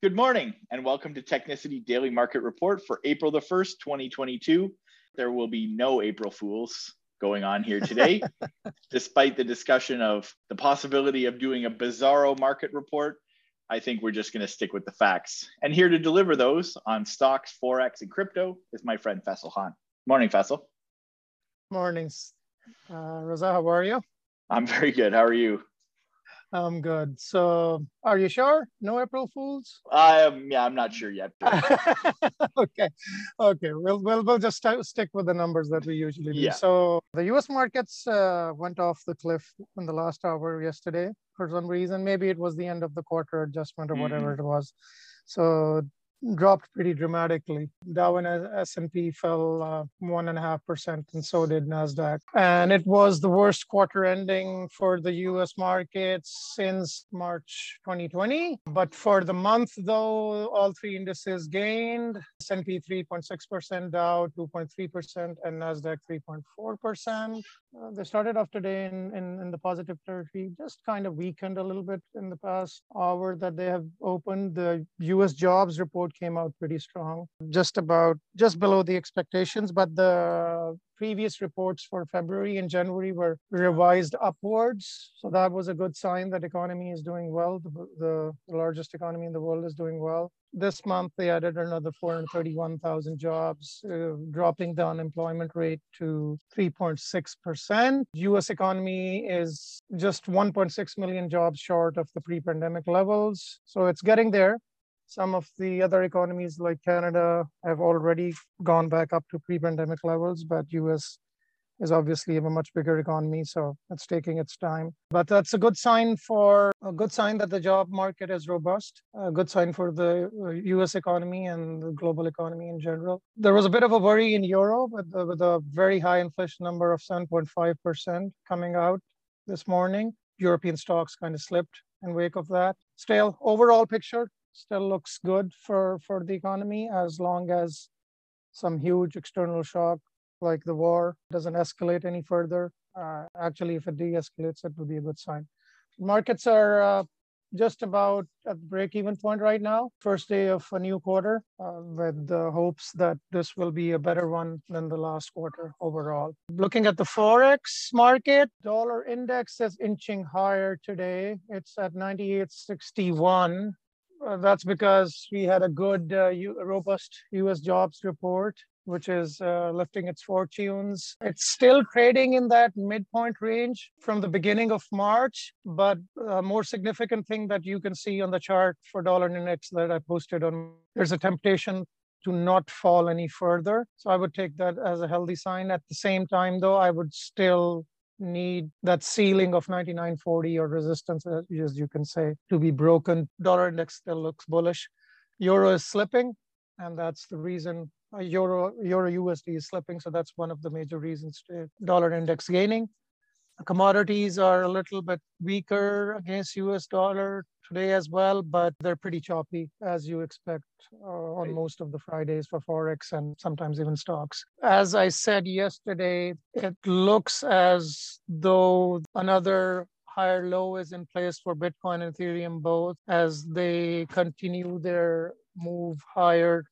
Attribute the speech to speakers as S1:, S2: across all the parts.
S1: Good morning and welcome to Technicity Daily Market Report for April the 1st, 2022. There will be no April Fools going on here today, despite the discussion of the possibility of doing a bizarro market report. I think we're just going to stick with the facts. And here to deliver those on stocks, Forex, and crypto is my friend Faisal Khan. Morning, Faisal.
S2: Mornings. Uh, Reza, how are you?
S1: I'm very good. How are you?
S2: I'm good. So, are you sure? No April Fools? I am.
S1: Um, yeah, I'm not sure yet.
S2: okay, okay. We'll, we'll we'll just st- stick with the numbers that we usually do.
S1: Yeah.
S2: So the U.S. markets uh, went off the cliff in the last hour yesterday for some reason. Maybe it was the end of the quarter adjustment or whatever
S1: Mhm.
S2: it was. So dropped pretty dramatically. Dow and S&P fell uh, one and a half percent, and so did Nasdaq. And it was the worst quarter ending for the U.S. markets since March 2020. But for the month, though, all three indices gained: S&P 3.6 percent, Dow 2.3 percent, and Nasdaq 3.4 percent. Uh, they started off today in, in, in the positive territory, just kind of weakened a little bit in the past hour that they have opened. The US jobs report came out pretty strong, just about just below the expectations, but the previous reports for February and January were revised upwards. So that was a good sign that economy is doing well. The, the, the largest economy in the world is doing well. This month, they added another 431,000 jobs, uh, dropping the unemployment rate to 3.6%. US economy is just 1.6 million jobs short of the pre-pandemic levels. So it's getting there. Some of the other economies like Canada have already gone back up to pre-pandemic levels, but US is obviously a much bigger economy, so it's taking its time. But that's a good sign for a good sign that the job market is robust, a good sign for the uh, US economy and the global economy in general. There was a bit of a worry in Europe with, the, with a very high inflation number of 7.5% coming out this morning. European stocks kind of slipped in wake of that. Still, overall picture still looks good for, for the economy as long as some huge external shock like the war doesn't escalate any further. Uh, actually, if it de-escalates, it would be a good sign. Markets are uh, just about at the break-even point right now. First day of a new quarter, uh, with the hopes that this will be a better one than the last quarter overall. Looking at the forex market, dollar index is inching higher today. It's at 98.61. Uh, that's because we had a good, uh, U- robust U.S. jobs report which is uh, lifting its fortunes. It's still trading in that midpoint range from the beginning of March, but a more significant thing that you can see on the chart for dollar index that I posted on, there's a temptation to not fall any further. So I would take that as a healthy sign. At the same time, though, I would still need that ceiling of 99.40 or resistance, as you can say, to be broken. Dollar index still looks bullish. Euro is slipping, and that's the reason uh, euro euro USD is slipping, so that's one of the major reasons to dollar index gaining. Commodities are a little bit weaker against US dollar today as well, but they're pretty choppy as you expect uh, on most of the Fridays for Forex and sometimes even stocks. As I said yesterday, it looks as though another higher low is in place for Bitcoin and Ethereum both as they continue their move higher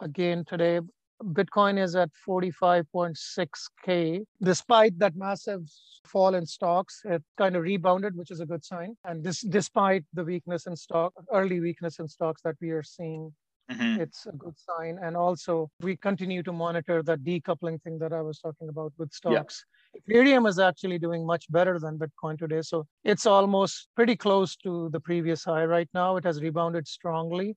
S2: again today. Bitcoin is at 45.6K. Despite that massive fall in stocks, it kind of rebounded, which is a good sign. And this, despite the weakness in stock, early weakness in stocks that we are seeing,
S1: Mhm.
S2: it's a good sign. And also, we continue to monitor that decoupling thing that I was talking about with
S1: Yeah.
S2: stocks. Ethereum is actually doing much better than Bitcoin today. So it's almost pretty close to the previous high right now. It has rebounded strongly.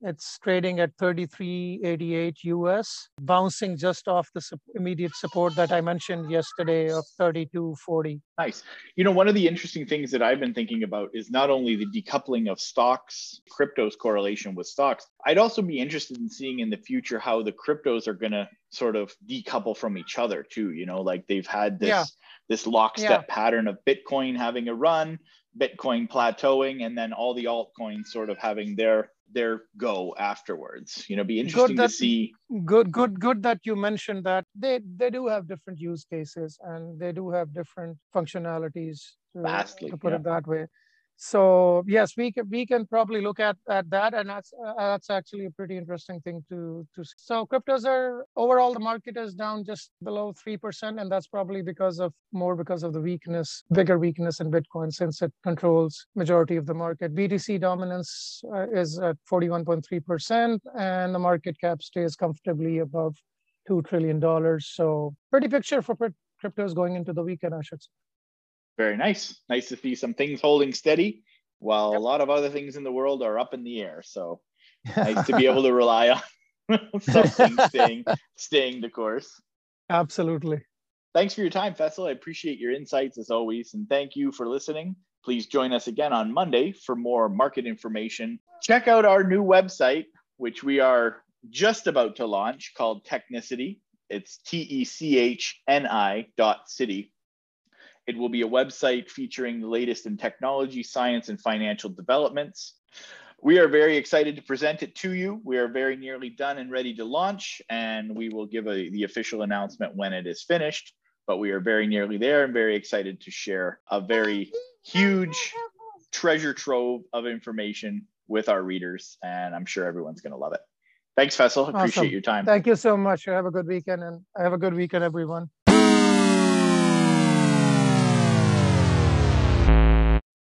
S2: It's trading at 33.88 US, bouncing just off the immediate support that I mentioned yesterday of 32.40.
S1: Nice. You know, one of the interesting things that I've been thinking about is not only the decoupling of stocks, crypto's correlation with stocks. I'd also be interested in seeing in the future how the cryptos are going to sort of decouple from each other too. You know, like they've had this
S2: Yeah.
S1: this lockstep pattern of Bitcoin having a run, Bitcoin plateauing, and then all the altcoins sort of having their their go afterwards. You know, be interesting to
S2: that-
S1: see.
S2: Good, good, good that you mentioned that. They they do have different use cases and they do have different functionalities. To,
S1: Vastly,
S2: to put
S1: yeah.
S2: it that way. So yes, we can we can probably look at at that, and that's uh, that's actually a pretty interesting thing to to. See. So cryptos are overall the market is down just below three percent, and that's probably because of more because of the weakness, bigger weakness in Bitcoin since it controls majority of the market. BTC dominance uh, is at forty one point three percent, and the market cap stays comfortably above two trillion dollars. So pretty picture for cryptos going into the weekend, I should say.
S1: Very nice. Nice to see some things holding steady while yep. a lot of other things in the world are up in the air. So nice to be able to rely on something staying staying the course.
S2: Absolutely.
S1: Thanks for your time, Faisal. I appreciate your insights as always, and thank you for listening. Please join us again on Monday for more market information. Check out our new website, which we are just about to launch called Technicity. It's T E C H N I dot city. It will be a website featuring the latest in technology, science, and financial developments. We are very excited to present it to you. We are very nearly done and ready to launch, and we will give a, the official announcement when it is finished. But we are very nearly there and very excited to share a very huge treasure trove of information with our readers. And I'm sure everyone's going to love it. Thanks, Faisal. Appreciate awesome. your time.
S2: Thank you so much. Have a good weekend and have a good weekend, everyone.